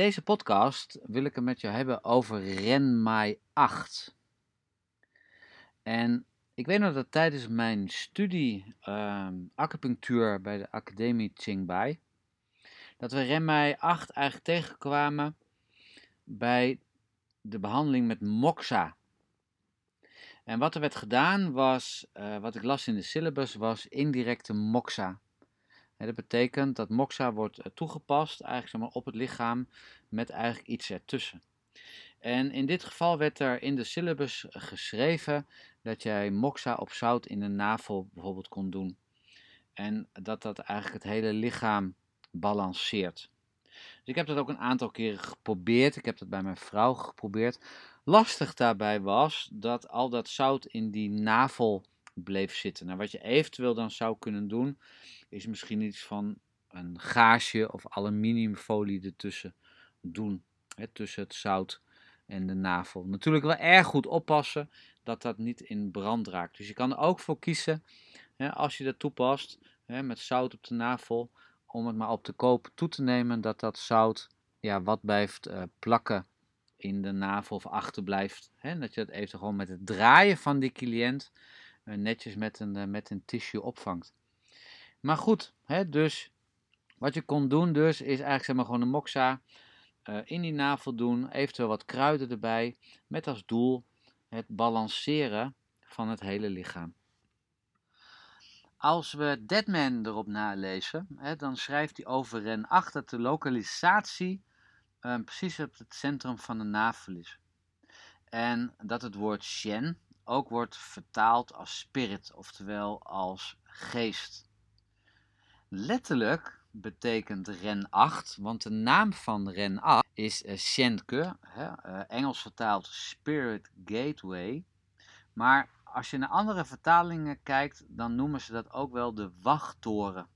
deze podcast wil ik het met jou hebben over Renmai 8. En ik weet nog dat tijdens mijn studie ehm, acupunctuur bij de Academie Qingbai, dat we Renmai 8 eigenlijk tegenkwamen bij de behandeling met moxa. En wat er werd gedaan was, eh, wat ik las in de syllabus, was indirecte moxa. Dat betekent dat moxa wordt eh, toegepast eigenlijk zeg maar, op het lichaam met eigenlijk iets ertussen. En in dit geval werd er in de syllabus geschreven dat jij moxa op zout in de navel bijvoorbeeld kon doen. En dat dat eigenlijk het hele lichaam balanceert. Dus ik heb dat ook een aantal keren geprobeerd. Ik heb dat bij mijn vrouw geprobeerd. Lastig daarbij was dat al dat zout in die navel bleef zitten. Nou, wat je eventueel dan zou kunnen doen, is misschien iets van een gaasje of aluminiumfolie ertussen doen. Hè, tussen het zout en de navel. Natuurlijk wel erg goed oppassen dat dat niet in brand raakt. Dus je kan er ook voor kiezen, hè, als je dat toepast, hè, met zout op de navel, om het maar op de koop toe te nemen dat dat zout ja, wat blijft uh, plakken in de navel of achterblijft. Hè, dat je dat even gewoon met het draaien van die cliënt netjes met een, uh, met een tissue opvangt. Maar goed, hè, dus wat je kon doen dus, is eigenlijk zeg maar gewoon een moxa in die navel doen, eventueel wat kruiden erbij, met als doel het balanceren van het hele lichaam. Als we Deadman erop nalezen, hè, dan schrijft hij over Ren 8 dat de lokalisatie precies op het centrum van de navel is. En dat het woord Shen ook wordt vertaald als spirit, oftewel als geest. Letterlijk betekent Ren 8, want de naam van Ren 8 is uh, hè, uh, Engels vertaald Spirit Gateway. Maar als je naar andere vertalingen kijkt, dan noemen ze dat ook wel de wachttoren.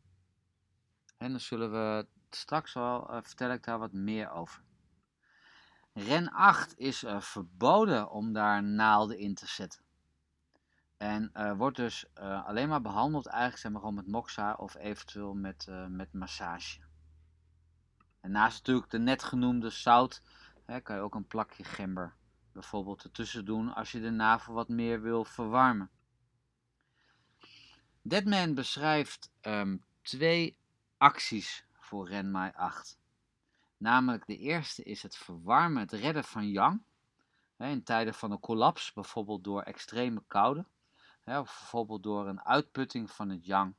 En dan zullen we straks wel, uh, vertel ik daar wat meer over. Ren 8 is verboden om daar naalden in te zetten. En uh, wordt dus alleen maar behandeld eigenlijk zeg maar, gewoon met moxa of eventueel met, met massage. En naast natuurlijk de net genoemde zout, hè, kan je ook een plakje gember bijvoorbeeld ertussen doen als je de navel wat meer wil verwarmen. Deadman beschrijft um, twee acties voor Renmai 8. Namelijk de eerste is het verwarmen, het redden van yang. Hè, in tijden van een collaps, bijvoorbeeld door extreme koude. Hè, of bijvoorbeeld door een uitputting van het yang.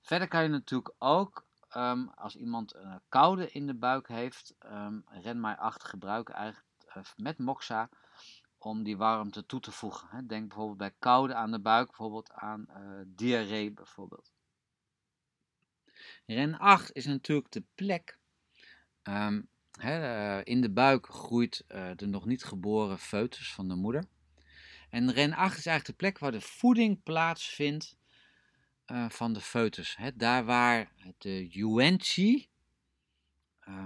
Verder kan je natuurlijk ook, um, als iemand een koude in de buik heeft, um, Renmai 8 gebruiken eigenlijk eh, met moxa om die warmte toe te voegen. Denk bijvoorbeeld bij koude aan de buik, bijvoorbeeld aan uh, diarree bijvoorbeeld. Ren 8 is natuurlijk de plek. Um, uh, in de buik groeit de nog niet geboren foetus van de moeder. En ren 8 is eigenlijk de plek waar de voeding plaatsvindt van de foetus. Hè? Daar waar de yuan-chi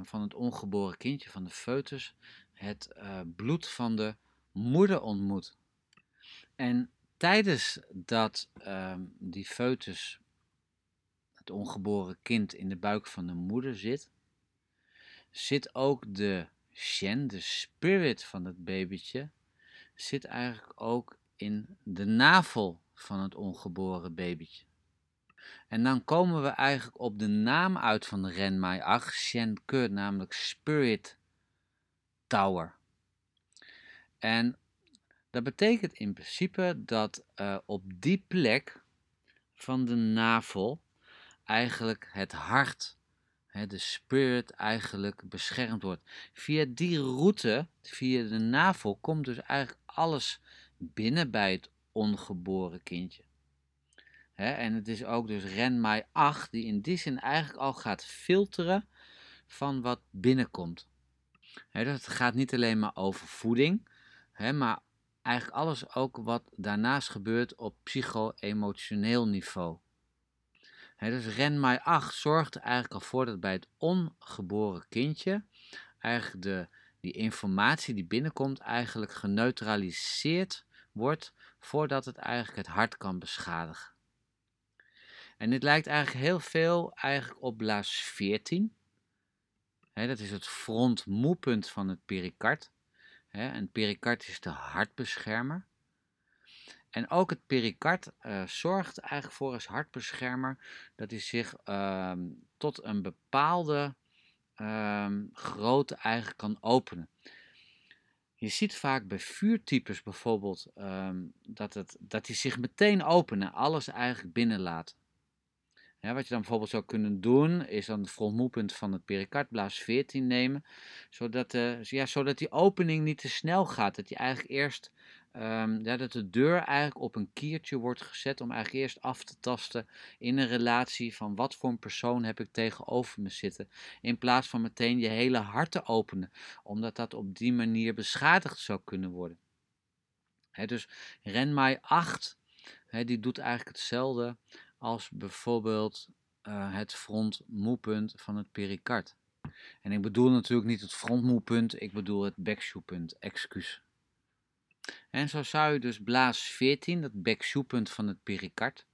van het ongeboren kindje, van de foetus, het uh, bloed van de moeder ontmoet. En tijdens dat uh, die foetus, het ongeboren kind, in de buik van de moeder zit, zit ook de shen, de spirit van het babytje, zit eigenlijk ook in de navel van het ongeboren babytje. En dan komen we eigenlijk op de naam uit van de Renmai Ach, Shen namelijk Spirit Tower. En dat betekent in principe dat uh, op die plek van de navel eigenlijk het hart, hè, de spirit eigenlijk beschermd wordt. Via die route, via de navel, komt dus eigenlijk alles binnen bij het ongeboren kindje. En het is ook dus Renmai 8 die in die zin eigenlijk al gaat filteren van wat binnenkomt. He, dat gaat niet alleen maar over voeding, maar eigenlijk alles ook wat daarnaast gebeurt op psycho-emotioneel niveau. Dus Renmai 8 zorgt er eigenlijk al voor dat bij het ongeboren kindje eigenlijk de, die informatie die binnenkomt eigenlijk geneutraliseerd wordt voordat het eigenlijk het hart kan beschadigen. En dit lijkt eigenlijk heel veel eigenlijk op blaas 14 Hè, dat is het frontmoepunt van het pericard. Hè, en het pericard is de hartbeschermer. En ook het pericard uh, zorgt eigenlijk voor als hartbeschermer dat hij zich uh, tot een bepaalde uh, grootte eigenlijk kan openen. Je ziet vaak bij vuurtypes bijvoorbeeld ehm, dat, het, dat die zich meteen openen, alles eigenlijk binnenlaten. Ja, wat je dan bijvoorbeeld zou kunnen doen, is dan het frontmoepunt van het pericardblaas 14 nemen, zodat, de, ja, zodat die opening niet te snel gaat. Dat je eigenlijk eerst Um, ja, dat de deur eigenlijk op een kiertje wordt gezet om eigenlijk eerst af te tasten in een relatie van wat voor een persoon heb ik tegenover me zitten. In plaats van meteen je hele hart te openen, omdat dat op die manier beschadigd zou kunnen worden. Dus Renmai 8, he, die doet eigenlijk hetzelfde als bijvoorbeeld uh, het frontmoepunt van het pericard. En ik bedoel natuurlijk niet het frontmoepunt, ik bedoel het backshoepunt, excuus. En zo zou je dus blaas 14, dat bekzoepunt van het pericard,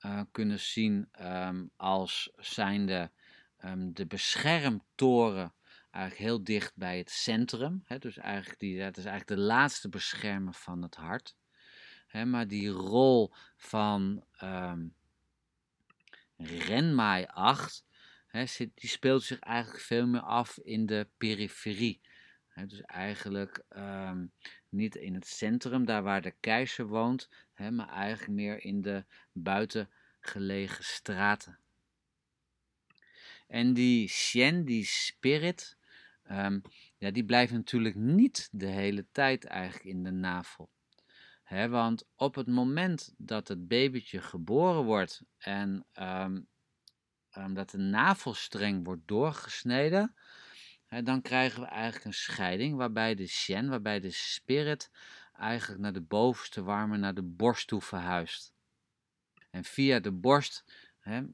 uh, kunnen zien um, als zijnde um, de beschermtoren eigenlijk heel dicht bij het centrum. Hè, dus eigenlijk die, dat is eigenlijk de laatste beschermer van het hart. Hè, maar die rol van um, Renmai 8, hè, die speelt zich eigenlijk veel meer af in de periferie. Dus eigenlijk um, niet in het centrum, daar waar de keizer woont, maar eigenlijk meer in de buitengelegen straten. En die Shen, die spirit, um, ja, die blijft natuurlijk niet de hele tijd eigenlijk in de navel. Want op het moment dat het babytje geboren wordt en um, dat de navelstreng wordt doorgesneden, dan krijgen we eigenlijk een scheiding waarbij de Shen, waarbij de spirit eigenlijk naar de bovenste warme, naar de borst toe verhuist. En via de borst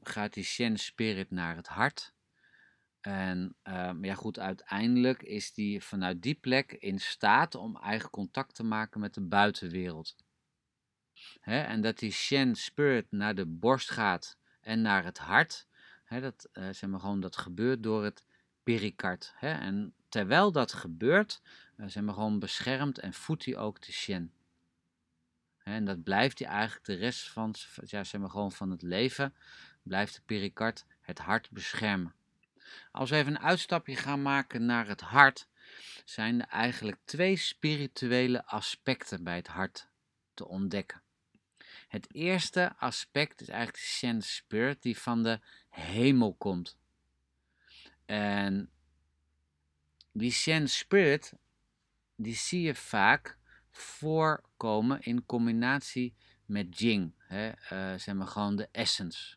gaat die Shen spirit naar het hart. En um, ja goed, uiteindelijk is die vanuit die plek in staat om eigen contact te maken met de buitenwereld. en dat die Shen spirit naar de borst gaat en naar het hart, dat, uh, zeg maar gewoon, dat gebeurt door het pericard. Hè? En terwijl dat gebeurt, uh, zijn we gewoon beschermd en voedt hij ook de Shen. En dat blijft hij eigenlijk de rest van, ja, zeg maar gewoon van het leven, blijft de pericard het hart beschermen. Als we even een uitstapje gaan maken naar het hart, zijn er eigenlijk twee spirituele aspecten bij het hart te ontdekken. Het eerste aspect is eigenlijk de Shen Spirit die van de hemel komt. En die Shen Spirit, die zie je vaak voorkomen in combinatie met Jing. Hè, uh, zeg maar gewoon de essence.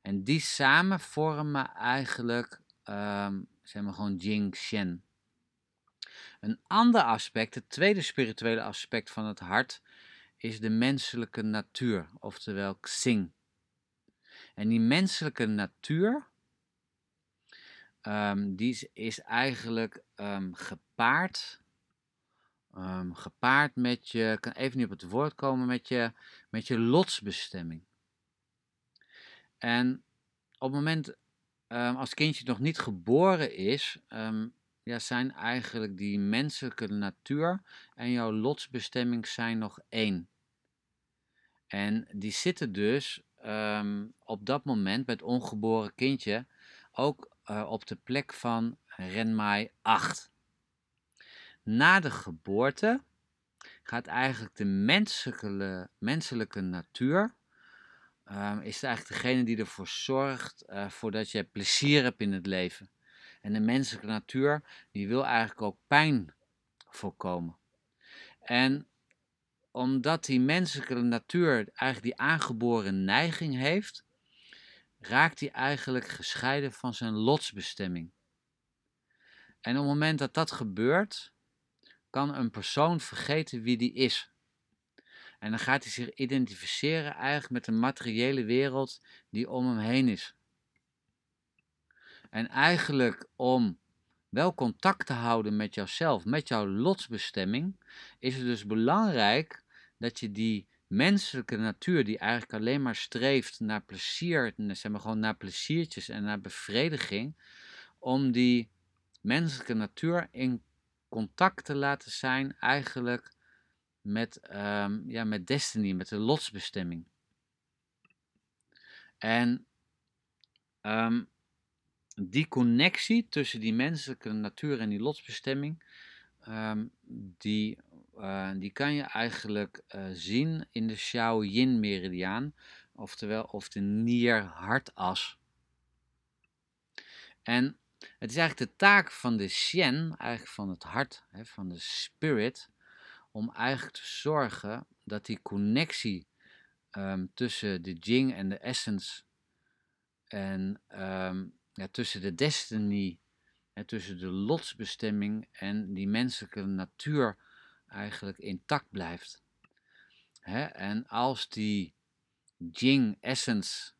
En die samen vormen eigenlijk, um, zeg maar gewoon Jing Shen. Een ander aspect, het tweede spirituele aspect van het hart, is de menselijke natuur, oftewel Xing. En die menselijke natuur, um, die is eigenlijk um, gepaard, um, gepaard met je, kan even niet op het woord komen, met je, met je lotsbestemming. En op het moment als kindje nog niet geboren is, ja, zijn eigenlijk die menselijke natuur en jouw lotsbestemming zijn nog één. En die zitten dus op dat moment bij het ongeboren kindje ook uh, op de plek van Renmai 8. Na de geboorte gaat eigenlijk de menselijke, menselijke natuur, uh, is eigenlijk degene die ervoor zorgt uh, voordat je plezier hebt in het leven. En de menselijke natuur, die wil eigenlijk ook pijn voorkomen. En omdat die menselijke natuur eigenlijk die aangeboren neiging heeft, raakt hij eigenlijk gescheiden van zijn lotsbestemming. En op het moment dat dat gebeurt, kan een persoon vergeten wie die is. En dan gaat hij zich identificeren eigenlijk met de materiële wereld die om hem heen is. En eigenlijk om wel contact te houden met jouzelf, met jouw lotsbestemming, is het dus belangrijk dat je die menselijke natuur die eigenlijk alleen maar streeft naar plezier, zeg maar gewoon naar pleziertjes en naar bevrediging, om die menselijke natuur in contact te laten zijn eigenlijk met, um, ja, met destiny, met de lotsbestemming. En um, die connectie tussen die menselijke natuur en die lotsbestemming, um, die, uh, die kan je eigenlijk uh, zien in de Xiao-Yin meridiaan, oftewel of de nier-hartas. En het is eigenlijk de taak van de Xian, eigenlijk van het hart, hè, van de spirit, om eigenlijk te zorgen dat die connectie um, tussen de Jing en de essence en um, ja, tussen de destiny, en tussen de lotsbestemming en die menselijke natuur eigenlijk intact blijft. Hè? En als die Jing essence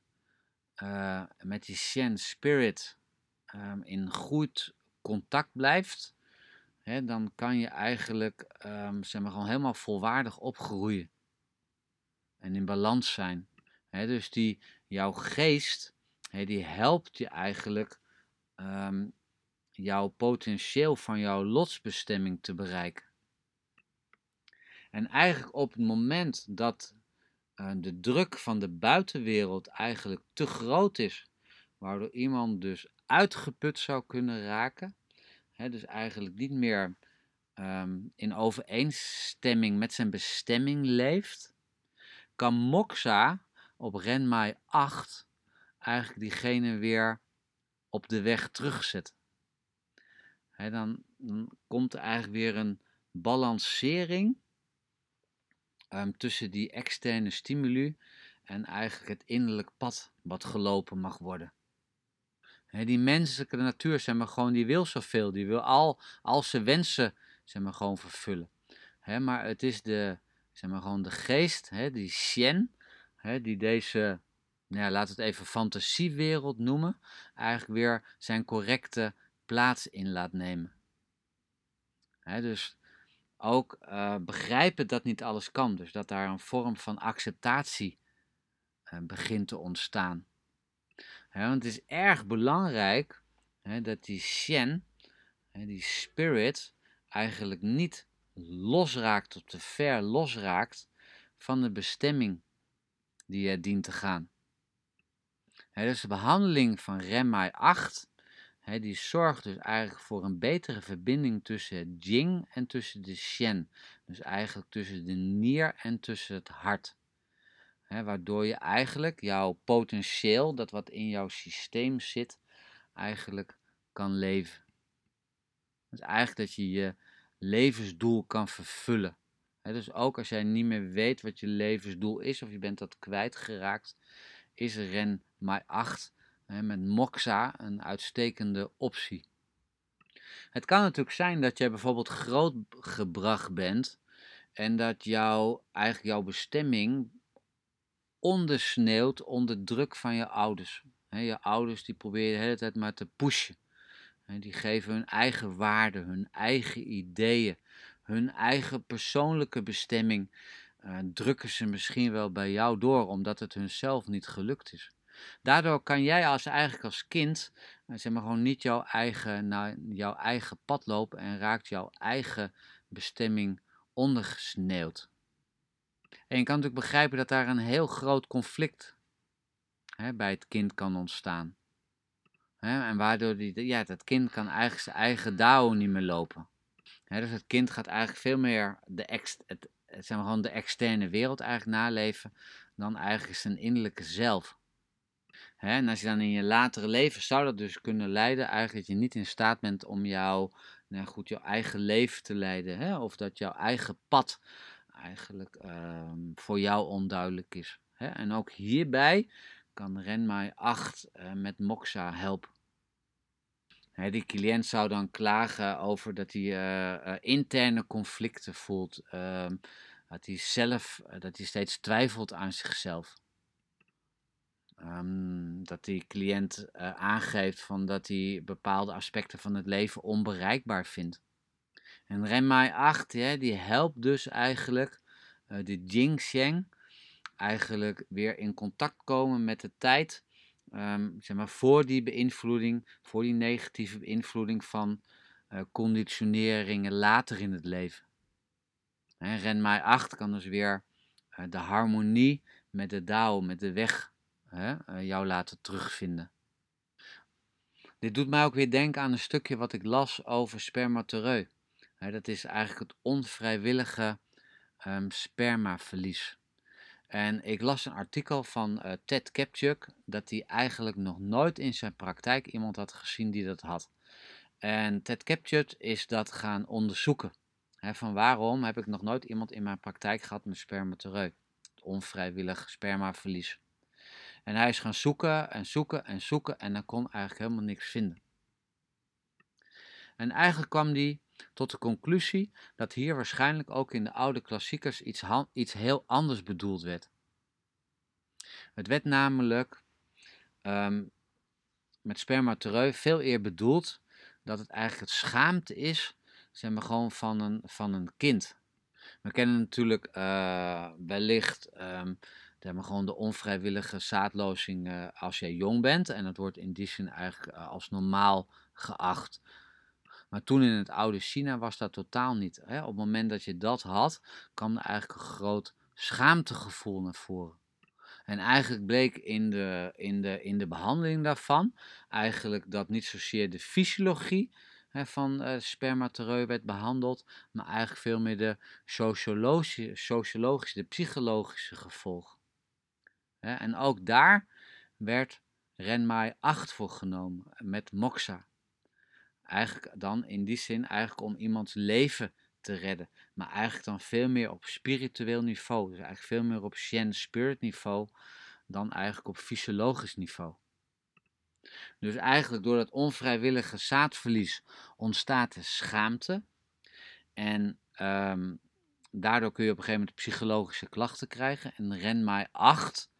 uh, met die Shen spirit um, in goed contact blijft, hè, dan kan je eigenlijk um, zeg maar, gewoon helemaal volwaardig opgroeien. En in balans zijn. Hè, dus die, jouw geest, hè, die helpt je eigenlijk um, jouw potentieel van jouw lotsbestemming te bereiken. En eigenlijk op het moment dat uh, de druk van de buitenwereld eigenlijk te groot is, waardoor iemand dus uitgeput zou kunnen raken, hè, dus eigenlijk niet meer um, in overeenstemming met zijn bestemming leeft, kan Moxa op Renmai 8 eigenlijk diegene weer op de weg terugzetten. Dan, dan, komt er eigenlijk weer een balancering um, tussen die externe stimuli en eigenlijk het innerlijk pad wat gelopen mag worden. Die menselijke natuur, zeg maar, gewoon, die wil zoveel. Die wil al, al zijn wensen, zeg maar, gewoon vervullen. Maar het is de, zeg maar, gewoon de geest, die Shen, die deze, nou ja, laten we het even fantasiewereld noemen, eigenlijk weer zijn correcte plaats in laat nemen. dus ook uh, begrijpen dat niet alles kan. Dus dat daar een vorm van acceptatie uh, begint te ontstaan. want het is erg belangrijk dat die Shen, die spirit, eigenlijk niet losraakt of te ver losraakt van de bestemming die er dient te gaan. dus de behandeling van Remmai 8 Die zorgt dus eigenlijk voor een betere verbinding tussen het Jing en tussen de Shen. Dus eigenlijk tussen de nier en tussen het hart. Waardoor je eigenlijk jouw potentieel, dat wat in jouw systeem zit, eigenlijk kan leven. Dus eigenlijk dat je je levensdoel kan vervullen. Dus ook als jij niet meer weet wat je levensdoel is, of je bent dat kwijtgeraakt, is Ren Mai 8 met moxa een uitstekende optie. Het kan natuurlijk zijn dat jij bijvoorbeeld grootgebracht bent en dat jouw, eigenlijk jouw bestemming ondersneeuwt onder druk van je ouders. je ouders die proberen de hele tijd maar te pushen. die geven hun eigen waarden, hun eigen ideeën, hun eigen persoonlijke bestemming. Uh, drukken ze misschien wel bij jou door omdat het hunzelf niet gelukt is. Daardoor kan jij als eigenlijk als kind eh, zeg maar gewoon niet jouw eigen, naar jouw eigen pad lopen en raakt jouw eigen bestemming ondergesneeuwd. En je kan natuurlijk begrijpen dat daar een heel groot conflict hè, bij het kind kan ontstaan. Hè, en waardoor die, ja, dat kind kan eigenlijk zijn eigen DAO niet meer lopen. Hè, dus het kind gaat eigenlijk veel meer de, ex, het, zeg maar gewoon de externe wereld eigenlijk naleven dan eigenlijk zijn innerlijke zelf. En als je dan in je latere leven zou dat dus kunnen leiden, eigenlijk dat je niet in staat bent om jouw, nou goed, jouw eigen leven te leiden. Hè? Of dat jouw eigen pad eigenlijk uh, voor jou onduidelijk is. Hè? En ook hierbij kan Renmai 8 uh, eh, met Moxa helpen. Hè, die cliënt zou dan klagen over dat hij uh, interne conflicten voelt. Ehm, dat hij zelf, dat hij steeds twijfelt aan zichzelf. Um, dat die cliënt uh, aangeeft van dat hij bepaalde aspecten van het leven onbereikbaar vindt. En Renmai 8, ja, die helpt dus eigenlijk uh, de Jingsheng eigenlijk weer in contact komen met de tijd ehm, zeg maar, voor die beïnvloeding, voor die negatieve beïnvloeding van uh, conditioneringen later in het leven. En Renmai 8 kan dus weer de harmonie met de Dao, met de weg, uh, jou laten terugvinden. Dit doet mij ook weer denken aan een stukje wat ik las over spermatereu. dat is eigenlijk het onvrijwillige um, spermaverlies. En ik las een artikel van uh, Ted Kapchuk dat hij eigenlijk nog nooit in zijn praktijk iemand had gezien die dat had. En Ted Kapchuk is dat gaan onderzoeken. van waarom heb ik nog nooit iemand in mijn praktijk gehad met spermatereu? Onvrijwillig spermaverlies. En hij is gaan zoeken en zoeken en zoeken en dan kon eigenlijk helemaal niks vinden. En eigenlijk kwam hij tot de conclusie dat hier waarschijnlijk ook in de oude klassiekers iets, iets heel anders bedoeld werd. Het werd namelijk um, met spermatereu veel eer bedoeld dat het eigenlijk het schaamte is, zeg maar gewoon van een, van een kind. We kennen natuurlijk uh, wellicht um, maar gewoon de onvrijwillige zaadlozing uh, als jij jong bent. En dat wordt in die zin eigenlijk uh, als normaal geacht. Maar toen in het oude China was dat totaal niet. Hè? Op het moment dat je dat had, kwam er eigenlijk een groot schaamtegevoel naar voren. En eigenlijk bleek in de, in de, in de behandeling daarvan eigenlijk dat niet zozeer de fysiologie hè, van uh, werd behandeld, maar eigenlijk veel meer de sociologische, sociologische de psychologische gevolgen. En ook daar werd Renmai 8 voor genomen met moxa. Eigenlijk dan in die zin eigenlijk om iemands leven te redden. Maar eigenlijk dan veel meer op spiritueel niveau. Dus eigenlijk veel meer op Shen spirit niveau dan eigenlijk op fysiologisch niveau. Dus eigenlijk door dat onvrijwillige zaadverlies ontstaat de schaamte. En um, daardoor kun je op een gegeven moment psychologische klachten krijgen. En Renmai 8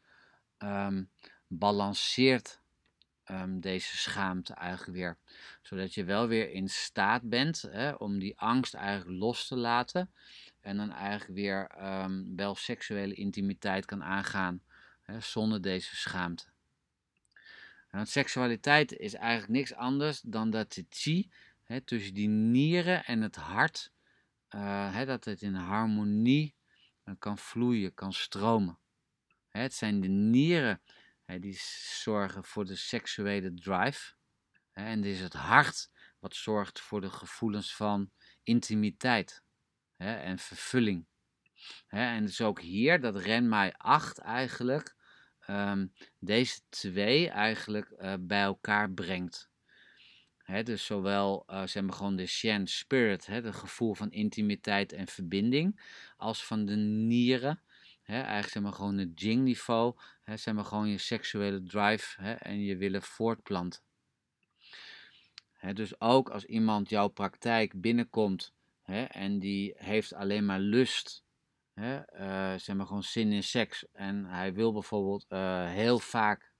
um, balanceert um, deze schaamte eigenlijk weer. Zodat je wel weer in staat bent hè, om die angst eigenlijk los te laten. En dan eigenlijk weer um, wel seksuele intimiteit kan aangaan hè, zonder deze schaamte. Want seksualiteit is eigenlijk niks anders dan dat de chi hè, tussen die nieren en het hart, uh, hè, dat het in harmonie uh, kan vloeien, kan stromen. Het zijn de nieren die zorgen voor de seksuele drive. En het is het hart wat zorgt voor de gevoelens van intimiteit en vervulling. En het is ook hier dat Renmai 8 eigenlijk ehm, deze twee eigenlijk uh, bij elkaar brengt. dus zowel uh, zeg maar gewoon de Shen Spirit, het gevoel van intimiteit en verbinding, als van de nieren, Eigenlijk zeg maar gewoon het Jing-niveau, zeg maar gewoon je seksuele drive en je willen voortplanten. Dus ook als iemand jouw praktijk binnenkomt en die heeft alleen maar lust, uh, zeg maar gewoon zin in seks en hij wil bijvoorbeeld uh, heel vaak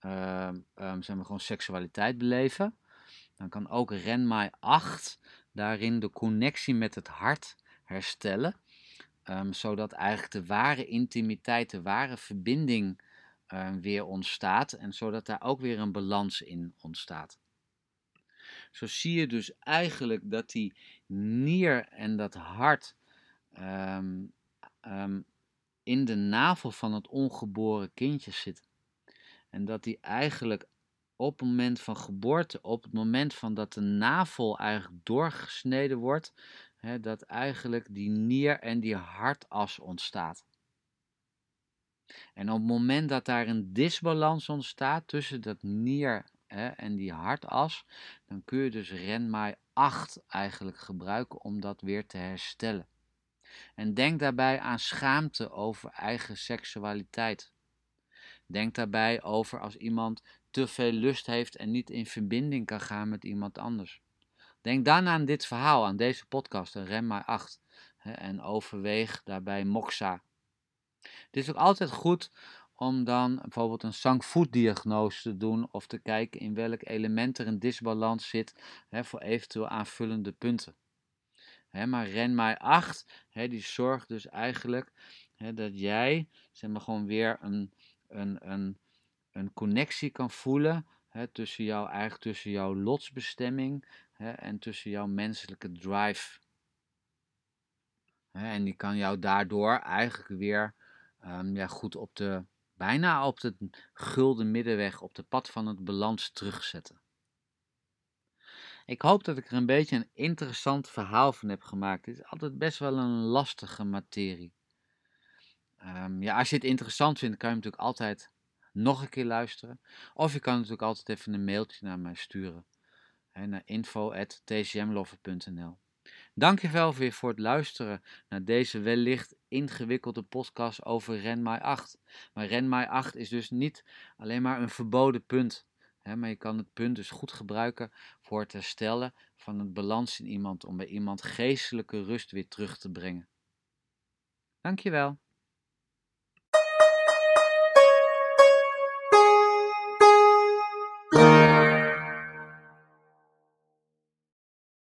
uh, um, zeg maar gewoon seksualiteit beleven, dan kan ook Renmai 8 daarin de connectie met het hart herstellen Um, zodat eigenlijk de ware intimiteit, de ware verbinding um, weer ontstaat en zodat daar ook weer een balans in ontstaat. Zo zie je dus eigenlijk dat die nier en dat hart um, in de navel van het ongeboren kindje zitten. En dat die eigenlijk op het moment van geboorte, op het moment van dat de navel eigenlijk doorgesneden wordt, hè, dat eigenlijk die nier en die hartas ontstaat. En op het moment dat daar een disbalans ontstaat tussen dat nier hè, en die hartas, dan kun je dus Renmai 8 eigenlijk gebruiken om dat weer te herstellen. En denk daarbij aan schaamte over eigen seksualiteit. Denk daarbij over als iemand te veel lust heeft en niet in verbinding kan gaan met iemand anders. Denk dan aan dit verhaal, aan deze podcast, Rem maar 8. En overweeg daarbij moxa. Het is ook altijd goed om dan bijvoorbeeld een Sang-Food-diagnose te doen of te kijken in welk element er een disbalans zit hè, voor eventueel aanvullende punten. Hè, maar Renmai 8, hè, die zorgt dus eigenlijk hè, dat jij zeg maar, gewoon weer een, een, een, een connectie kan voelen hè, tussen jou, eigenlijk tussen jouw lotsbestemming hè, en tussen jouw menselijke drive. Hè, en die kan jou daardoor eigenlijk weer um, ja, goed op de, bijna op de gulden middenweg, op de pad van het balans terugzetten. Ik hoop dat ik er een beetje een interessant verhaal van heb gemaakt. Het is altijd best wel een lastige materie. Um, ja, als je het interessant vindt, kan je natuurlijk altijd nog een keer luisteren. Of je kan natuurlijk altijd even een mailtje naar mij sturen. Hè, naar info.tcmlover.nl Dankjewel weer voor het luisteren naar deze wellicht ingewikkelde podcast over Renmai 8. Maar Renmai 8 is dus niet alleen maar een verboden punt. Maar je kan het punt dus goed gebruiken voor het herstellen van het balans in iemand. Om bij iemand geestelijke rust weer terug te brengen. Dankjewel.